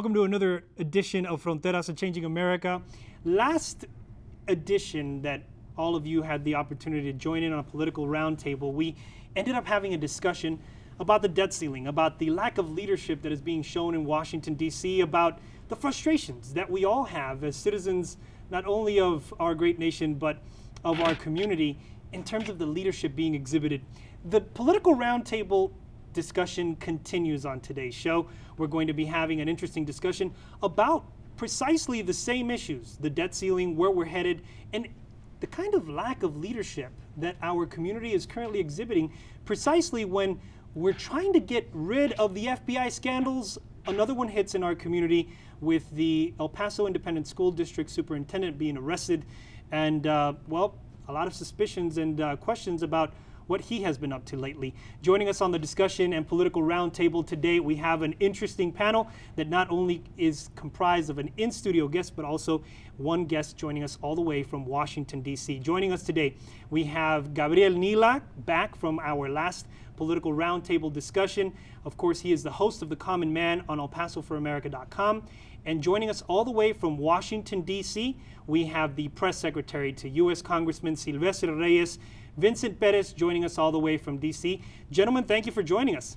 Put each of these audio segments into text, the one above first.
Welcome to another edition of Fronteras and Changing America. Last edition that all of you had the opportunity to join in on a political roundtable, we ended up having a discussion about the debt ceiling, about the lack of leadership that is being shown in Washington, D.C., about the frustrations that we all have as citizens, not only of our great nation, but of our community, in terms of the leadership being exhibited. The political roundtable discussion continues on today's show. We're going to be having an interesting discussion about precisely the same issues the debt ceiling, where we're headed, and the kind of lack of leadership that our community is currently exhibiting precisely when we're trying to get rid of the FBI scandals. Another one hits in our community with the El Paso Independent School District superintendent being arrested, and uh, well, a lot of suspicions and uh, questions about what he has been up to lately. Joining us on the discussion and political roundtable today, we have an interesting panel that not only is comprised of an in studio guest, but also one guest joining us all the way from Washington, D.C. Joining us today, we have Gabriel Nila back from our last political roundtable discussion. Of course, he is the host of The Common Man on ElPasoForAmerica.com. And joining us all the way from Washington, D.C., we have the press secretary to U.S. Congressman Silvestre Reyes. Vincent Perez joining us all the way from DC. Gentlemen, thank you for joining us.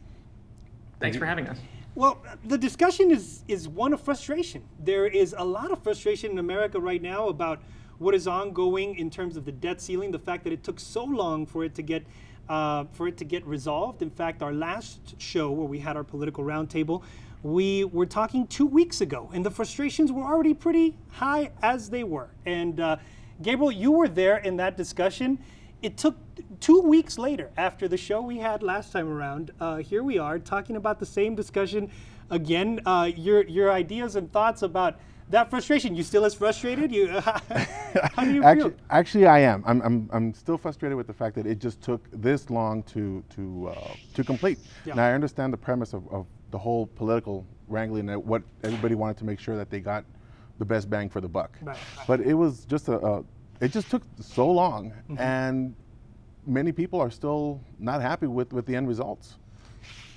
Thanks for having us. Well, the discussion is, is one of frustration. There is a lot of frustration in America right now about what is ongoing in terms of the debt ceiling, the fact that it took so long for it to get uh, for it to get resolved. In fact, our last show where we had our political roundtable, we were talking two weeks ago, and the frustrations were already pretty high as they were. And uh, Gabriel, you were there in that discussion it took two weeks later after the show we had last time around. Uh, here we are talking about the same discussion again. Uh, your your ideas and thoughts about that frustration. You still as frustrated? You how do you actually, feel? Actually, I am. I'm, I'm, I'm still frustrated with the fact that it just took this long to to uh, to complete. Yeah. Now I understand the premise of, of the whole political wrangling and what everybody wanted to make sure that they got the best bang for the buck. Right, right. But it was just a, a it just took so long, mm-hmm. and many people are still not happy with, with the end results.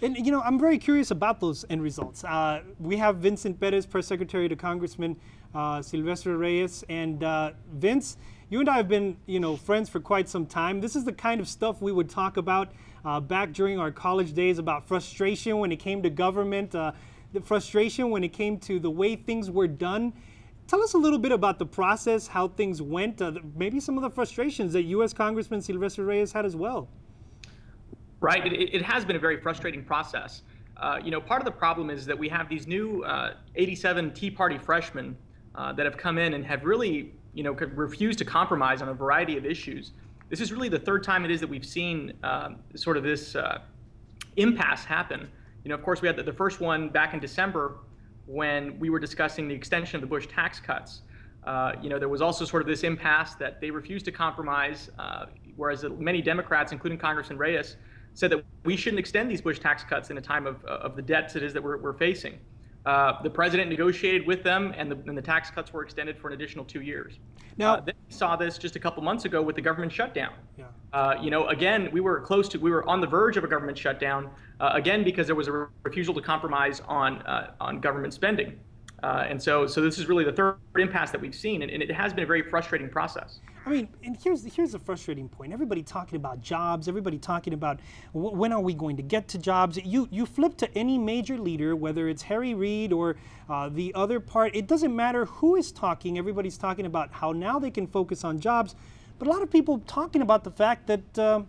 And you know, I'm very curious about those end results. Uh, we have Vincent Perez, press secretary to Congressman uh, Silvestre Reyes, and uh, Vince, you and I have been, you know, friends for quite some time. This is the kind of stuff we would talk about uh, back during our college days about frustration when it came to government, uh, the frustration when it came to the way things were done. Tell us a little bit about the process, how things went, uh, maybe some of the frustrations that U.S. Congressman Silvestre Reyes had as well. Right. It, it has been a very frustrating process. Uh, you know, part of the problem is that we have these new uh, 87 Tea Party freshmen uh, that have come in and have really, you know, refused to compromise on a variety of issues. This is really the third time it is that we've seen um, sort of this uh, impasse happen. You know, of course, we had the, the first one back in December when we were discussing the extension of the Bush tax cuts. Uh, you know, there was also sort of this impasse that they refused to compromise, uh, whereas many Democrats, including Congressman Reyes, said that we shouldn't extend these Bush tax cuts in a time of, of the debts it is that we're, we're facing. Uh, the president negotiated with them, and the, and the, tax cuts were extended for an additional two years. Now, uh, then we saw this just a couple months ago with the government shutdown. Yeah. Uh, you know, again, we were close to, we were on the verge of a government shutdown, uh, again because there was a re- refusal to compromise on uh, on government spending. Uh, and so, so this is really the third impasse that we've seen, and, and, it has been a very frustrating process. I mean, and here's here's the frustrating point. Everybody talking about jobs. Everybody talking about when are we going to get to jobs. You you flip to any major leader, whether it's Harry Reid or uh, the other part. It doesn't matter who is talking. Everybody's talking about how now they can focus on jobs, but a lot of people talking about the fact that uh,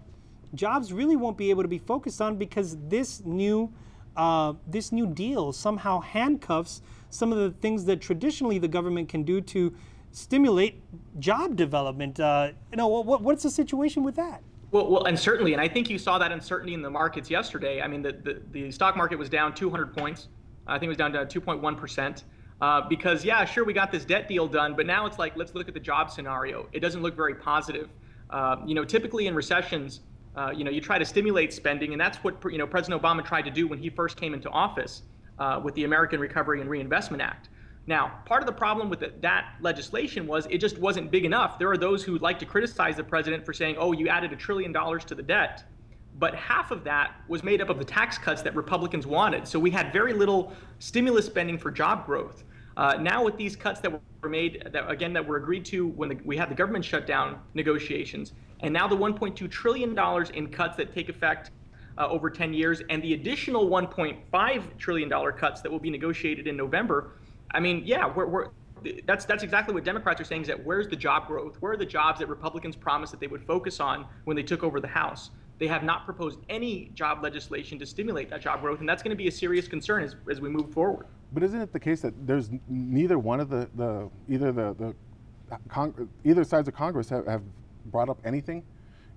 jobs really won't be able to be focused on because this new uh, this new deal somehow handcuffs some of the things that traditionally the government can do to stimulate job development. Uh, you know, what, what's the situation with that? Well, well, and certainly, and I think you saw that uncertainty in the markets yesterday. I mean, the, the, the stock market was down 200 points. I think it was down to 2.1 percent. Uh, because yeah, sure, we got this debt deal done, but now it's like let's look at the job scenario. It doesn't look very positive. Uh, you know, typically in recessions, uh, you know, you try to stimulate spending, and that's what you know President Obama tried to do when he first came into office uh, with the American Recovery and Reinvestment Act. Now, part of the problem with the, that legislation was it just wasn't big enough. There are those who like to criticize the president for saying, "Oh, you added a trillion dollars to the debt." but half of that was made up of the tax cuts that Republicans wanted. So we had very little stimulus spending for job growth. Uh, now with these cuts that were made, that again that were agreed to when the, we had the government shutdown negotiations, and now the 1.2 trillion dollars in cuts that take effect uh, over 10 years, and the additional 1.5 trillion dollar cuts that will be negotiated in November. I mean, yeah, we're, we're that's that's exactly what Democrats are saying. Is that where's the job growth? Where are the jobs that Republicans promised that they would focus on when they took over the House? They have not proposed any job legislation to stimulate that job growth, and that's going to be a serious concern as, as we move forward. But isn't it the case that there's neither one of the, the either the, the either sides of Congress have, have brought up anything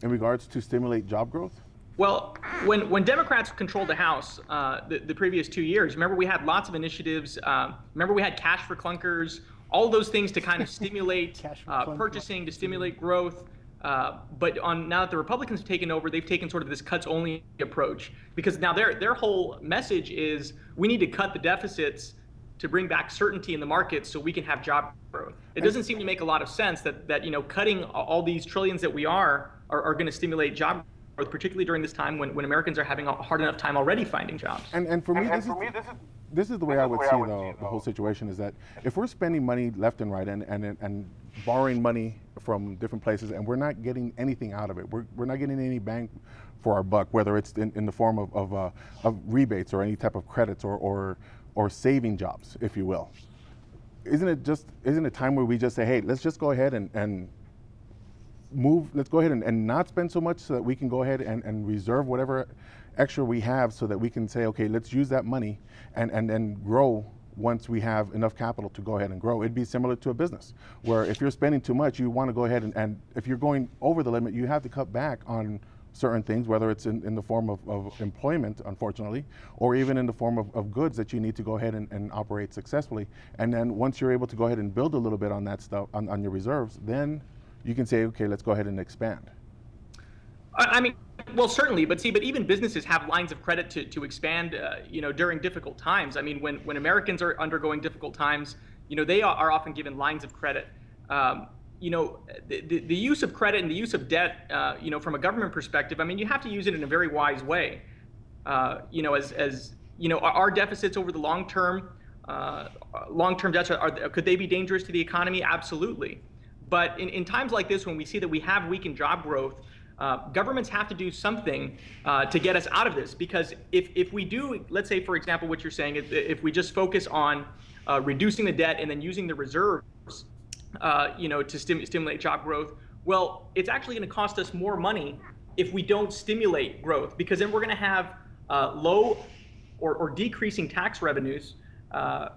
in regards to stimulate job growth? Well, when, when Democrats controlled the House uh, the, the previous two years, remember we had lots of initiatives. Uh, remember we had cash for clunkers, all those things to kind of stimulate uh, purchasing, to stimulate growth. Uh, but on now that the Republicans have taken over, they've taken sort of this cuts only approach because now their their whole message is we need to cut the deficits to bring back certainty in the market so we can have job growth. It doesn't seem to make a lot of sense that that you know cutting all these trillions that we are are, are going to stimulate job growth, particularly during this time when, when Americans are having a hard enough time already finding jobs. And and for me, and, this, for is, me this is this is the way I would see the, the whole situation is that if we're spending money left and right and, and, and borrowing money from different places and we're not getting anything out of it, we're, we're not getting any bang for our buck, whether it's in, in the form of, of, uh, of rebates or any type of credits or, or, or saving jobs, if you will. Isn't it just, isn't it time where we just say, hey, let's just go ahead and, and move, let's go ahead and, and not spend so much so that we can go ahead and, and reserve whatever extra we have so that we can say, okay, let's use that money and, and then grow once we have enough capital to go ahead and grow. It'd be similar to a business where if you're spending too much, you want to go ahead and, and if you're going over the limit, you have to cut back on certain things, whether it's in, in the form of, of employment, unfortunately, or even in the form of, of goods that you need to go ahead and, and, operate successfully. And then once you're able to go ahead and build a little bit on that stuff, on, on your reserves, then you can say, okay, let's go ahead and expand. I mean, well, certainly, but see, but even businesses have lines of credit to, to expand, uh, you know, during difficult times. I mean, when, when Americans are undergoing difficult times, you know, they are, often given lines of credit. Um, you know, the, the, the, use of credit and the use of debt, uh, you know, from a government perspective, I mean, you have to use it in a very wise way. Uh, you know, as, as, you know, our deficits over the long term, uh, long term debts, are, are, could they be dangerous to the economy? Absolutely. But in, in times like this, when we see that we have weakened job growth, uh, governments have to do something uh, to get us out of this because if, if we do, let's say, for example, what you're saying, if, if we just focus on uh, reducing the debt and then using the reserves, uh, you know, to stim- stimulate job growth, well, it's actually going to cost us more money if we don't stimulate growth because then we're going to have uh, low or, or, decreasing tax revenues uh,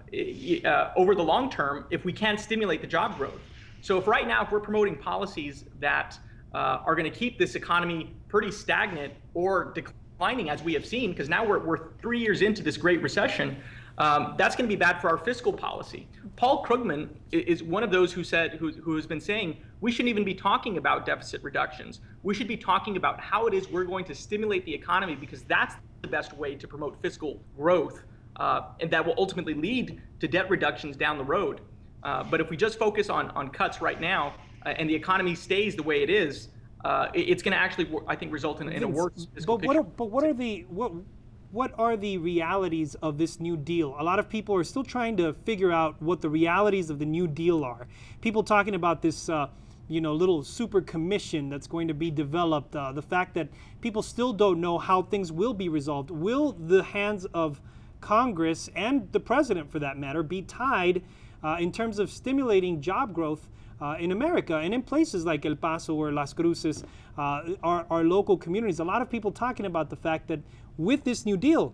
over the long term if we can't stimulate the job growth. So if right now, if we're promoting policies that uh, are going to keep this economy pretty stagnant or declining, as we have seen, because now we're, we're three years into this Great Recession. Um, that's going to be bad for our fiscal policy. Paul Krugman is one of those who said, who, who has been saying, we shouldn't even be talking about deficit reductions. We should be talking about how it is we're going to stimulate the economy because that's the best way to promote fiscal growth, uh, and that will ultimately lead to debt reductions down the road. Uh, but if we just focus on, on cuts right now, uh, and the economy stays the way it is, uh, it's going to actually, I think, result in, in a worse. But what are, but what are the what what are the realities of this New Deal? A lot of people are still trying to figure out what the realities of the New Deal are. People talking about this. Uh, you know, little super commission that's going to be developed. Uh, the fact that people still don't know how things will be resolved. Will the hands of Congress and the president, for that matter, be tied uh, in terms of stimulating job growth uh, in America and in places like El Paso or Las Cruces, uh, our, our local communities. A lot of people talking about the fact that with this New Deal,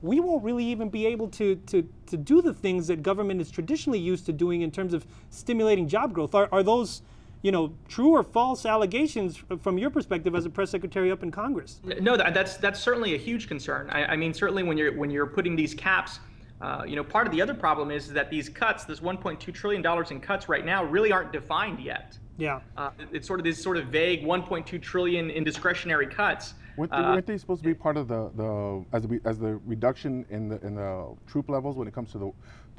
we won't really even be able to, to, to do the things that government is traditionally used to doing in terms of stimulating job growth. Are, are those you know, true or false allegations from your perspective as a press secretary up in Congress? No, that's that's certainly a huge concern. I, I mean, certainly when you're when you're putting these caps uh, you know, part of the other problem is, is that these cuts, this 1.2 trillion dollars in cuts right now, really aren't defined yet. Yeah. Uh, it's sort of this sort of vague 1.2 trillion in discretionary cuts. Weren't they, uh, weren't they supposed to be part of the, the as the as the reduction in the in the troop levels when it comes to the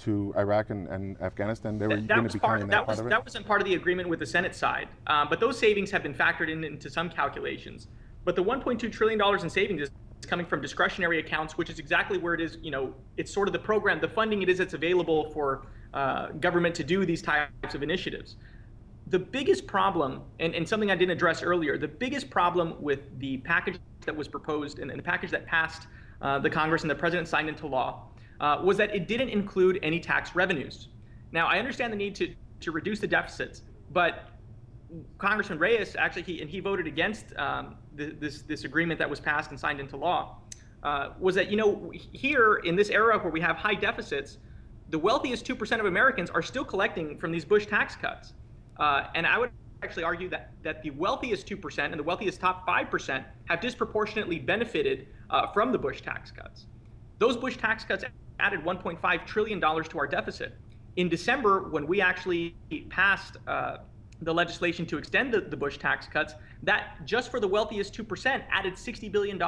to Iraq and, and Afghanistan? They were going to be part, that, that was, part of it. That wasn't part of the agreement with the Senate side, uh, but those savings have been factored in into some calculations. But the 1.2 trillion dollars in savings is coming from discretionary accounts, which is exactly where it is. You know, it's sort of the program, the funding it is that's available for uh, government to do these types of initiatives. The biggest problem, and, and something I didn't address earlier, the biggest problem with the package that was proposed and, and the package that passed uh, the Congress and the president signed into law uh, was that it didn't include any tax revenues. Now, I understand the need to, to reduce the deficits, but Congressman Reyes actually, he, and he voted against um, the, this, this agreement that was passed and signed into law, uh, was that, you know, here in this era where we have high deficits, the wealthiest 2% of Americans are still collecting from these Bush tax cuts. Uh, and I would actually argue that, that the wealthiest 2% and the wealthiest top 5% have disproportionately benefited uh, from the Bush tax cuts. Those Bush tax cuts added $1.5 trillion to our deficit. In December, when we actually passed uh, the legislation to extend the, the Bush tax cuts, that just for the wealthiest 2% added $60 billion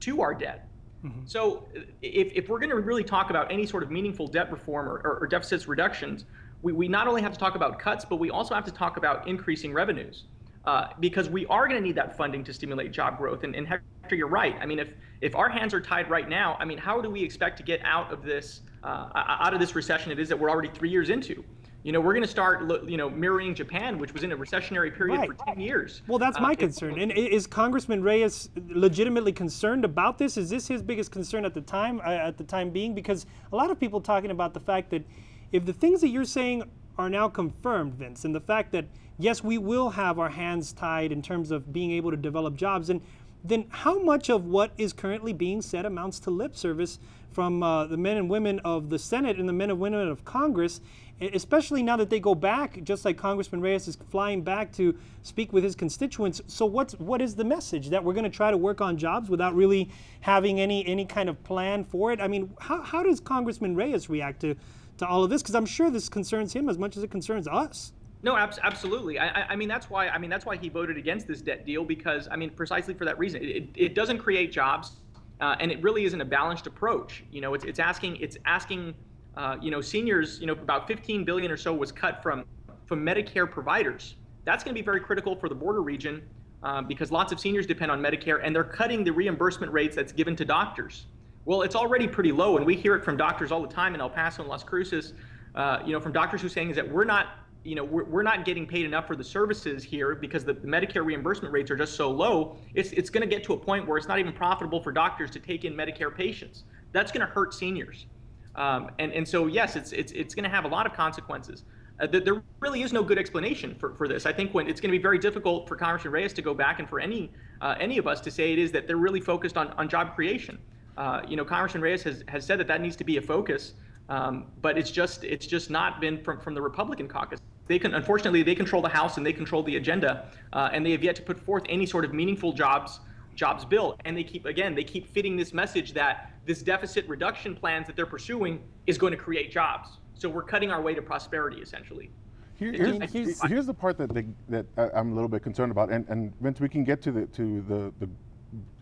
to our debt. Mm-hmm. So if, if we're going to really talk about any sort of meaningful debt reform or, or, or deficits reductions, we, we not only have to talk about cuts, but we also have to talk about increasing revenues. Uh, because we are going to need that funding to stimulate job growth. And, and Hector, you're right. I mean, if if our hands are tied right now, I mean, how do we expect to get out of this uh, out of this recession it is that we're already three years into? You know, we're going to start, you know, mirroring Japan, which was in a recessionary period right. for 10 years. Well, that's my uh, concern. And is Congressman Reyes legitimately concerned about this? Is this his biggest concern at the time, uh, at the time being? Because a lot of people talking about the fact that if the things that you're saying are now confirmed, Vince, and the fact that yes, we will have our hands tied in terms of being able to develop jobs, and then how much of what is currently being said amounts to lip service from uh, the men and women of the Senate and the men and women of Congress especially now that they go back, just like Congressman Reyes is flying back to speak with his constituents. So what's what is the message that we're going to try to work on jobs without really having any any kind of plan for it? I mean, how, how does Congressman Reyes react to to all of this? Because I'm sure this concerns him as much as it concerns us. No, absolutely. I, I, mean, that's why. I mean, that's why he voted against this debt deal because I mean, precisely for that reason, it, it doesn't create jobs, uh, and it really isn't a balanced approach. You know, it's it's asking it's asking uh, you know, seniors, you know, about 15 billion or so was cut from from Medicare providers. That's going to be very critical for the border region um, because lots of seniors depend on Medicare, and they're cutting the reimbursement rates that's given to doctors. Well, it's already pretty low, and we hear it from doctors all the time in El Paso and Las Cruces. Uh, you know, from doctors who are saying is that we're not, you know, we're, we're not getting paid enough for the services here because the Medicare reimbursement rates are just so low. It's it's going to get to a point where it's not even profitable for doctors to take in Medicare patients. That's going to hurt seniors. Um, and, and so, yes, it's, it's, it's going to have a lot of consequences. Uh, there really is no good explanation for, for this. I think when it's going to be very difficult for Congressman Reyes to go back and for any uh, any of us to say it is that they're really focused on, on job creation. Uh, you know, Congressman Reyes has, has said that that needs to be a focus, um, but it's just it's just not been from, from the Republican caucus. They can unfortunately they control the House and they control the agenda, uh, and they have yet to put forth any sort of meaningful jobs jobs bill. And they keep again they keep fitting this message that this deficit reduction plans that they're pursuing is going to create jobs. So we're cutting our way to prosperity, essentially. Here, here's, here's, here's, the part that they, that I'm a little bit concerned about, and, and Vince, we can get to the to the,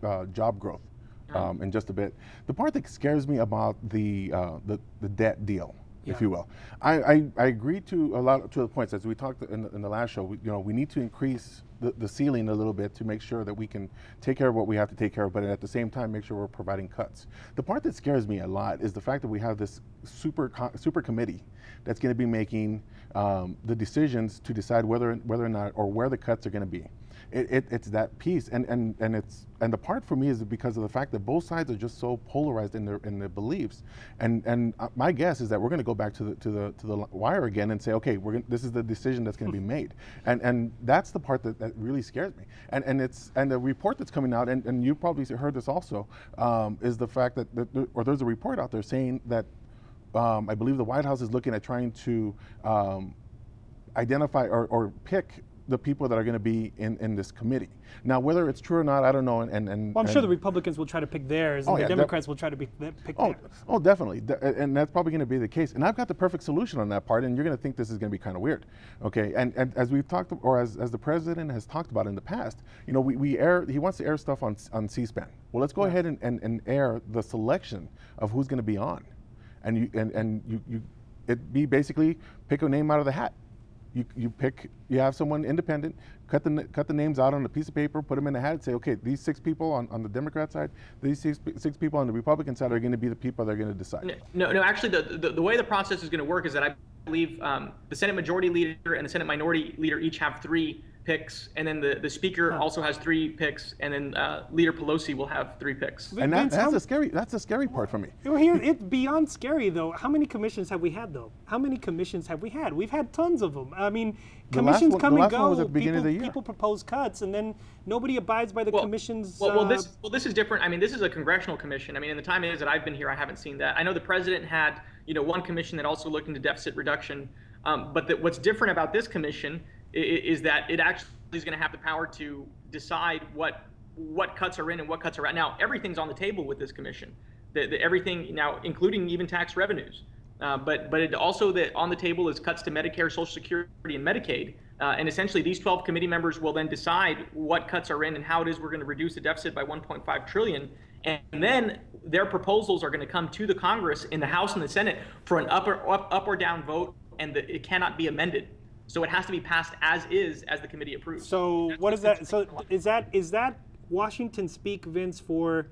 the uh, job growth um, in just a bit. The part that scares me about the uh, the, the debt deal yeah. if you will. I, I, I, agree to a lot to the points as we talked in the, in the last show. We, you know, we need to increase the, the ceiling a little bit to make sure that we can take care of what we have to take care of, but at the same time make sure we're providing cuts. The part that scares me a lot is the fact that we have this super super committee that's going to be making um, the decisions to decide whether whether or not or where the cuts are going to be it, it, it's that piece, and, and, and it's and the part for me is because of the fact that both sides are just so polarized in their in their beliefs, and and uh, my guess is that we're going to go back to the to the to the wire again and say, okay, we're gonna, this is the decision that's going to be made, and and that's the part that, that really scares me, and and it's and the report that's coming out, and, and you probably heard this also, um, is the fact that, that or there's a report out there saying that um, I believe the White House is looking at trying to um, identify or, or pick the people that are going to be in, in this committee. Now, whether it's true or not, I don't know. And, and well, I'm and sure the Republicans will try to pick theirs, and oh, the yeah, Democrats will try to be, pick oh, theirs. Oh, definitely, and that's probably going to be the case. And I've got the perfect solution on that part, and you're going to think this is going to be kind of weird, okay? And, and as we've talked, or as, as the president has talked about in the past, you know, we, we air. He wants to air stuff on on C-SPAN. Well, let's go yeah. ahead and, and, and air the selection of who's going to be on, and you and and you you it be basically pick a name out of the hat You, you pick, you have someone independent, cut the, cut the names out on a piece of paper, put them in a hat, say, okay, these six people on, on the Democrat side, these six, six people on the Republican side are going to be the people that are going to decide. No, no, actually, the, the, the way the process is going to work is that I believe um, the Senate Majority Leader and the Senate Minority Leader each have three picks, and then the, the speaker also has three picks, and then uh, Leader Pelosi will have three picks. And that, that's the scary that's the scary part for me. Here, it's beyond scary though. How many commissions have we had though? How many commissions have we had? We've had tons of them. I mean, The commissions last one- come the and last one was go. the people, of the year. people propose cuts, and then nobody abides by the commission's. Well, well, uh, this well, this is different. I mean, this is a congressional commission. I mean, in the time it is that I've been here, I haven't seen that. I know the president had, you know, one commission that also looked into deficit reduction. Um, but that what's different about this commission is, that it actually is going to have the power to decide what what cuts are in and what cuts are out. Now, everything's on the table with this commission. The, the, everything now, including even tax revenues. Uh, but but it also that on the table is cuts to Medicare, Social Security, and Medicaid. Uh, and essentially, these 12 committee members will then decide what cuts are in and how it is we're going to reduce the deficit by 1.5 trillion. And then their proposals are going to come to the Congress in the House and the Senate for an up or up, up or down vote, and the, it cannot be amended. So it has to be passed as is, as the committee approves. So That's what is that? So is that is that Washington speak, Vince, for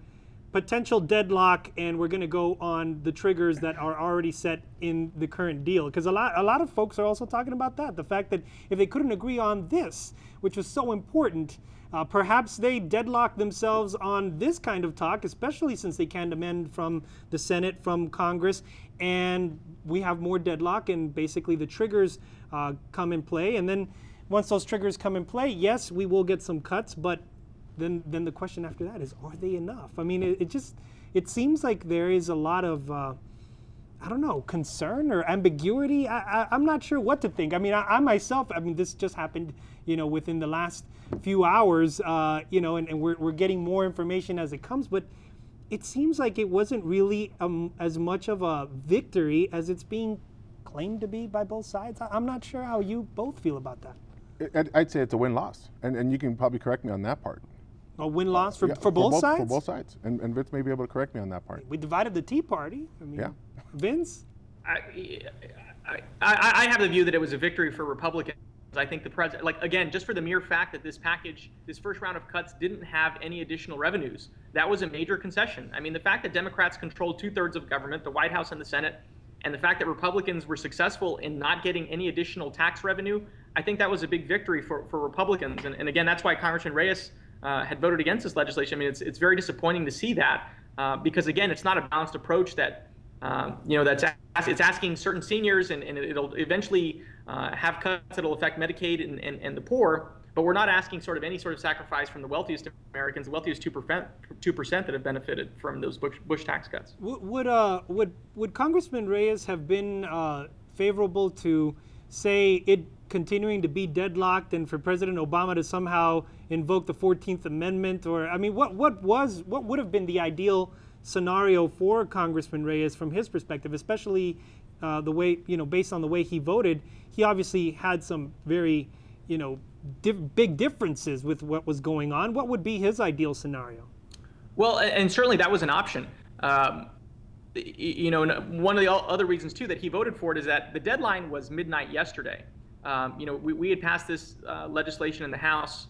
potential deadlock, and we're going to go on the triggers that are already set in the current deal? Because a lot a lot of folks are also talking about that. The fact that if they couldn't agree on this, which was so important. Uh, perhaps they deadlock themselves on this kind of talk, especially since they can't amend from the Senate, from Congress, and we have more deadlock, and basically the triggers uh, come in play. And then once those triggers come in play, yes, we will get some cuts, but then then the question after that is, are they enough? I mean, it, it just it seems like there is a lot of uh, I don't know concern or ambiguity. I, am not sure what to think. I mean, I, I, myself, I mean, this just happened, you know, within the last few hours, uh, you know, and, and we're we're getting more information as it comes, but. It seems like it wasn't really um, as much of a victory as it's being claimed to be by both sides. I, I'm not sure how you both feel about that. I'd- I'd say it's a win-loss, and, and you can probably correct me on that part. A win loss for, Yeah, for both sides? For both sides, and, and Vince may be able to correct me on that part. We divided the Tea Party. I mean, Yeah. Vince? I, I, I I have the view that it was a victory for Republicans. I think the president, like again, just for the mere fact that this package, this first round of cuts didn't have any additional revenues, that was a major concession. I mean, the fact that Democrats controlled two thirds of government, the White House and the Senate, and the fact that Republicans were successful in not getting any additional tax revenue, I think that was a big victory for, for Republicans. And, and again, that's why Congressman Reyes uh, had voted against this legislation. I mean, it's, it's very disappointing to see that uh, because, again, it's not a balanced approach that um, you know, that's it's asking certain seniors, and, and it'll eventually uh, have cuts that'll affect Medicaid and, and, and the poor. But we're not asking sort of any sort of sacrifice from the wealthiest Americans, the wealthiest two percent, two percent that have benefited from those Bush, Bush tax cuts. Would, would, uh, would, would Congressman Reyes have been uh, favorable to, say, it continuing to be deadlocked and for President Obama to somehow invoke the 14th Amendment? Or, I mean, what, what was, what would have been the ideal scenario for Congressman Reyes from his perspective, especially uh, the way, you know, based on the way he voted, he obviously had some very, you know, big differences with what was going on. What would be his ideal scenario? Well, and certainly that was an option. Um, you know, one of the other reasons too that he voted for it is that the deadline was midnight yesterday. Um, you know, we, we had passed this uh, legislation in the House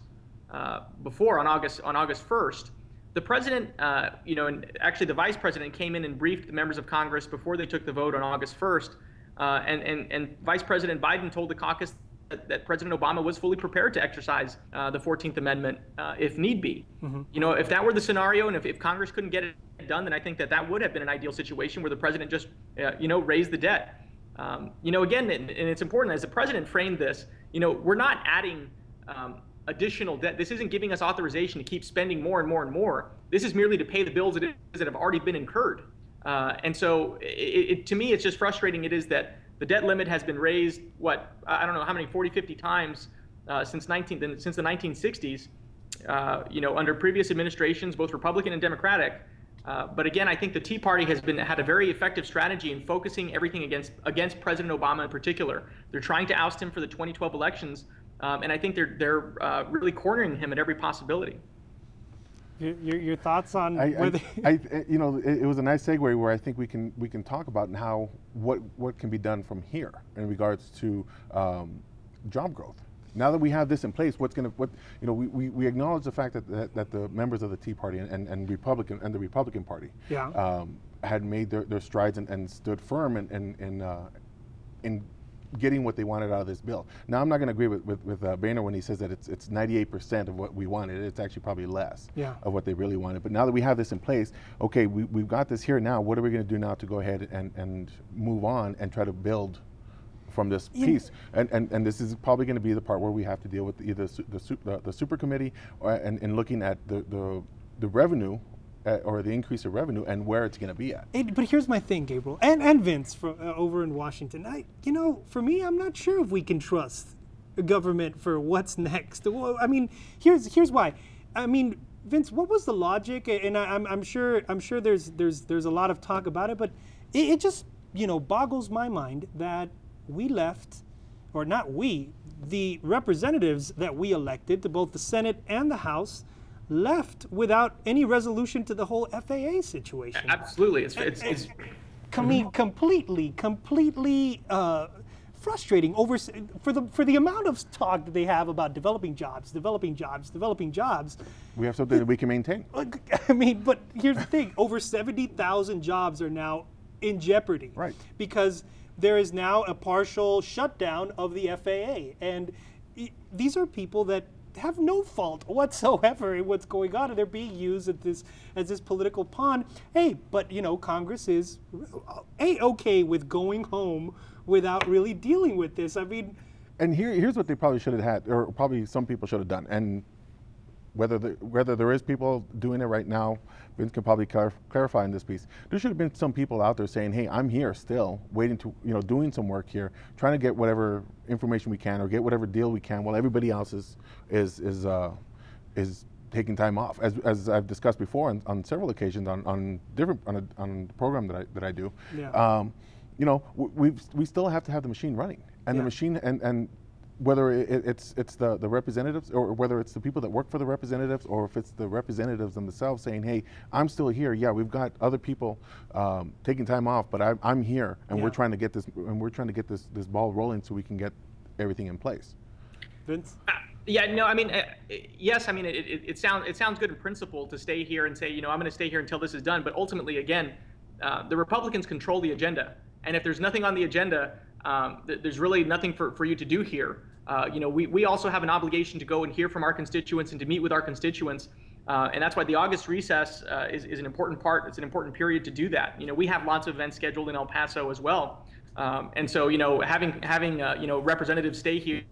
uh, before on August on August 1st. The president, uh, you know, and actually the vice president came in and briefed the members of Congress before they took the vote on August 1st. Uh, and, and, and Vice President Biden told the caucus that, that President Obama was fully prepared to exercise uh, the 14th Amendment uh, if need be. Mm-hmm. You know, if that were the scenario and if, if Congress couldn't get it done, then I think that that would have been an ideal situation where the president just, uh, you know, raised the debt. Um, you know, again, and, and, it's important as the president framed this, you know, we're not adding um, additional debt. This isn't giving us authorization to keep spending more and more and more. This is merely to pay the bills that, that have already been incurred. Uh, and so, it, it, to me, it's just frustrating. It is that the debt limit has been raised, what, I don't know how many, 40, 50 times uh, since, 19, since the 1960s, uh, you know, under previous administrations, both Republican and Democratic. Uh, but again, I think the Tea Party has been had a very effective strategy in focusing everything against against President Obama in particular. They're trying to oust him for the 2012 elections, um, and I think they're they're uh, really cornering him at every possibility. Your, your, your thoughts on I, whether I, I, you know, it, it was a nice segue where I think we can we can talk about how what what can be done from here in regards to um, job growth. Now that we have this in place, what's going to what you know we, we, we, acknowledge the fact that, that, that the members of the Tea Party and, and, and Republican and the Republican Party yeah. um, had made their, their strides and, and stood firm in in in, uh, in getting what they wanted out of this bill. Now, I'm not going to agree with, with, with uh, Boehner when he says that it's, it's 98% of what we wanted. It's actually probably less yeah. of what they really wanted. But now that we have this in place, okay, we, we've got this here now. What are we going to do now to go ahead and, and move on and try to build from this piece? And, and, and this is probably going to be the part where we have to deal with either the, the, the super committee or, and, and looking at the, the, the revenue uh, or the increase of revenue and where it's going to be at. It, but here's my thing, Gabriel, and, and Vince from, uh, over in Washington. I, you know, for me, I'm not sure if we can trust government for what's next. Well, I mean, here's here's why. I mean, Vince, what was the logic? And I, am I'm, I'm sure I'm sure there's there's there's a lot of talk about it, but it, it just you know boggles my mind that we left, or not we, the representatives that we elected to both the Senate and the House left without any resolution to the whole FAA situation. Absolutely, it's it's, it's I mean, completely, completely uh, frustrating over for the for the amount of talk that they have about developing jobs, developing jobs, developing jobs. We have something that we can maintain. I mean, but here's the thing: over seventy thousand jobs are now in jeopardy, right? Because there is now a partial shutdown of the FAA, and these are people that have no fault whatsoever in what's going on, and they're being used as this as this political pawn. Hey, but you know, Congress is a okay with going home without really dealing with this. I mean, and here here's what they probably should have had, or probably some people should have done, and whether the, whether there is people doing it right now Vince can probably clar clarify in this piece. There should have been some people out there saying, "Hey, I'm here still, waiting to, you know, doing some work here, trying to get whatever information we can or get whatever deal we can, while everybody else is is is uh, is taking time off." As, as I've discussed before on, on several occasions on, on different on a on the program that I that I do. Yeah. Um, you know, we we still have to have the machine running, and yeah. the machine and and whether it, it's it's the, the representatives or whether it's the people that work for the representatives or if it's the representatives themselves saying, hey, I'm still here. Yeah, we've got other people um, taking time off, but I, I'm here and yeah. we're trying to get this and we're trying to get this this ball rolling so we can get everything in place. Vince. Uh, yeah, no, I mean, uh, yes, I mean, it, it, it, sounds it sounds good in principle to stay here and say, you know, I'm going to stay here until this is done. But ultimately, again, uh, the Republicans control the agenda, and if there's nothing on the agenda, um, th- there's really nothing for, for you to do here. Uh, you know, we, we also have an obligation to go and hear from our constituents and to meet with our constituents. Uh, and that's why the August recess uh, is, is an important part. It's an important period to do that. You know, we have lots of events scheduled in El Paso as well. Um, and so, you know, having having uh, you know representatives stay here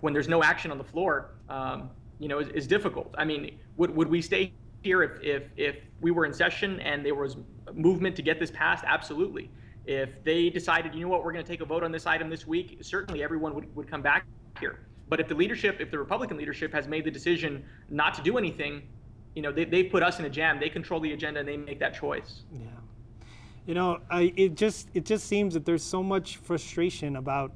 when there's no action on the floor, um, you know, is, is, difficult. I mean, would, would we stay here if, if if we were in session and there was movement to get this passed? Absolutely. If they decided, you know what, we're going to take a vote on this item this week, certainly everyone would, would come back here. But if the leadership, if the Republican leadership has made the decision not to do anything, you know, they, they've put us in a jam. They control the agenda and they make that choice. Yeah. You know, I, it just it just seems that there's so much frustration about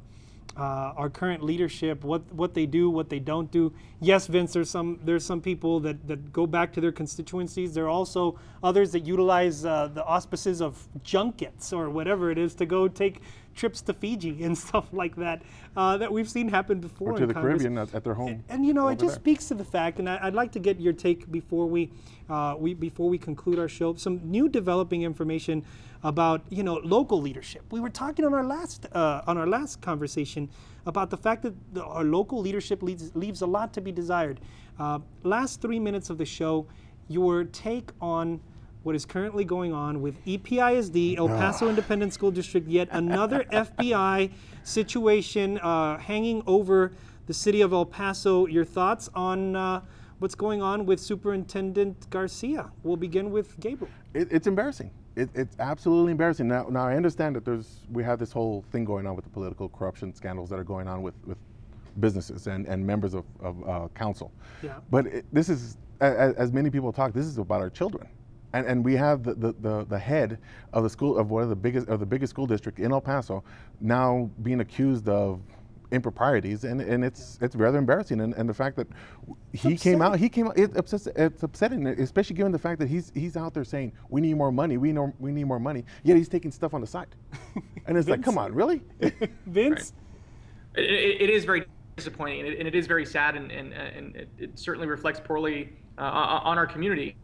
uh, our current leadership, what what they do, what they don't do. Yes, Vince, there's some there's some people that, that go back to their constituencies. There are also others that utilize uh, the auspices of junkets or whatever it is to go take trips to Fiji and stuff like that uh, that we've seen happen before. Or to the Congress. Caribbean at, their home. And, and you know, it just there. speaks to the fact, and I, would like to get your take before we, uh, we before we conclude our show. Some new developing information about you know local leadership. We were talking on our last uh, on our last conversation about the fact that the, our local leadership leaves, leaves a lot to be desired. Uh, last three minutes of the show, your take on what is currently going on with EPISD, El Paso Independent School District, yet another FBI situation uh, hanging over the city of El Paso. Your thoughts on uh, what's going on with Superintendent Garcia? We'll begin with Gabriel. It, it's embarrassing. It, it's absolutely embarrassing. Now, now I understand that there's we have this whole thing going on with the political corruption scandals that are going on with, with businesses and, and members of, of uh, council. Yeah. But it, this is, as, as many people talk, this is about our children and, and we have the, the, the, the, head of the school of one of the biggest of the biggest school district in El Paso now being accused of improprieties. And, and it's it's rather embarrassing. And, and the fact that he came out he came out it upsets, it's upsetting especially given the fact that he's he's out there saying we need more money. We know we need more money. Yet he's taking stuff on the side. And it's like come on really? Vince? Right. it, it is very disappointing, and it, and it is very sad, and, and, and it, it certainly reflects poorly uh, on our community.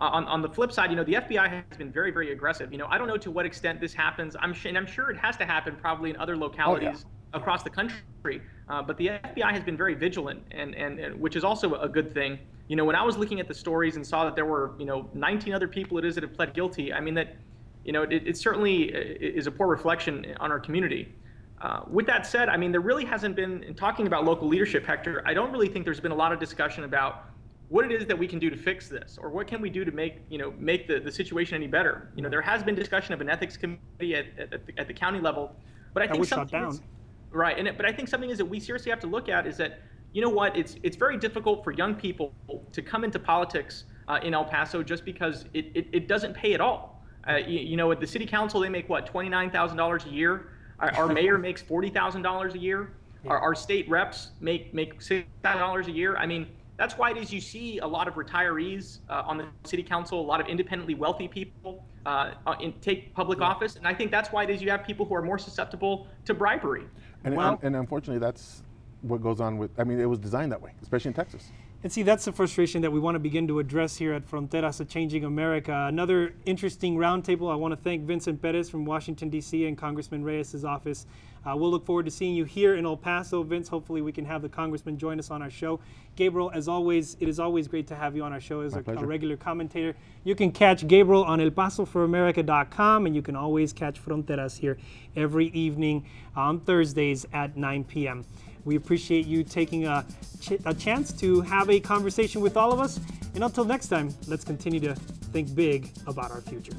Uh, on, on the flip side, you know, the FBI has been very, very aggressive. You know, I don't know to what extent this happens. I'm and I'm sure it has to happen probably in other localities oh, yeah. across the country. Uh, but the FBI has been very vigilant, and, and, and which is also a good thing. You know, when I was looking at the stories and saw that there were, you know, 19 other people it is that have pled guilty, I mean that, you know, it, it certainly uh, is a poor reflection on our community. Uh, with that said, I mean, there really hasn't been, in talking about local leadership, Hector, I don't really think there's been a lot of discussion about what it is that we can do to fix this, or what can we do to make, you know, make the, the situation any better. You know, there has been discussion of an ethics committee at, at, the, at the county level, but I think something down. right, and it, but I think something is that we seriously have to look at is that, you know what, it's it's very difficult for young people to come into politics uh, in El Paso just because it, it, it doesn't pay at all. Uh, you, you, know, at the city council, they make what, $29,000 a year? Our, our mayor makes forty thousand dollars a year. Yeah. Our, our state reps make make six thousand dollars a year. I mean, that's why it is you see a lot of retirees uh, on the city council, a lot of independently wealthy people uh, uh in, take public office, and I think that's why it is you have people who are more susceptible to bribery. And, well, and, and unfortunately, that's what goes on with. I mean, it was designed that way, especially in Texas. And see, that's the frustration that we want to begin to address here at Fronteras, a Changing America. Another interesting roundtable. I want to thank Vincent Perez from Washington, D.C., and Congressman Reyes' office. Uh, we'll look forward to seeing you here in El Paso, Vince. Hopefully, we can have the congressman join us on our show. Gabriel, as always, it is always great to have you on our show as a, a, regular commentator. You can catch Gabriel on ElPasoForAmerica.com, and you can always catch Fronteras here every evening on Thursdays at 9 p.m. We appreciate you taking a, ch a chance to have a conversation with all of us. And until next time, let's continue to think big about our future.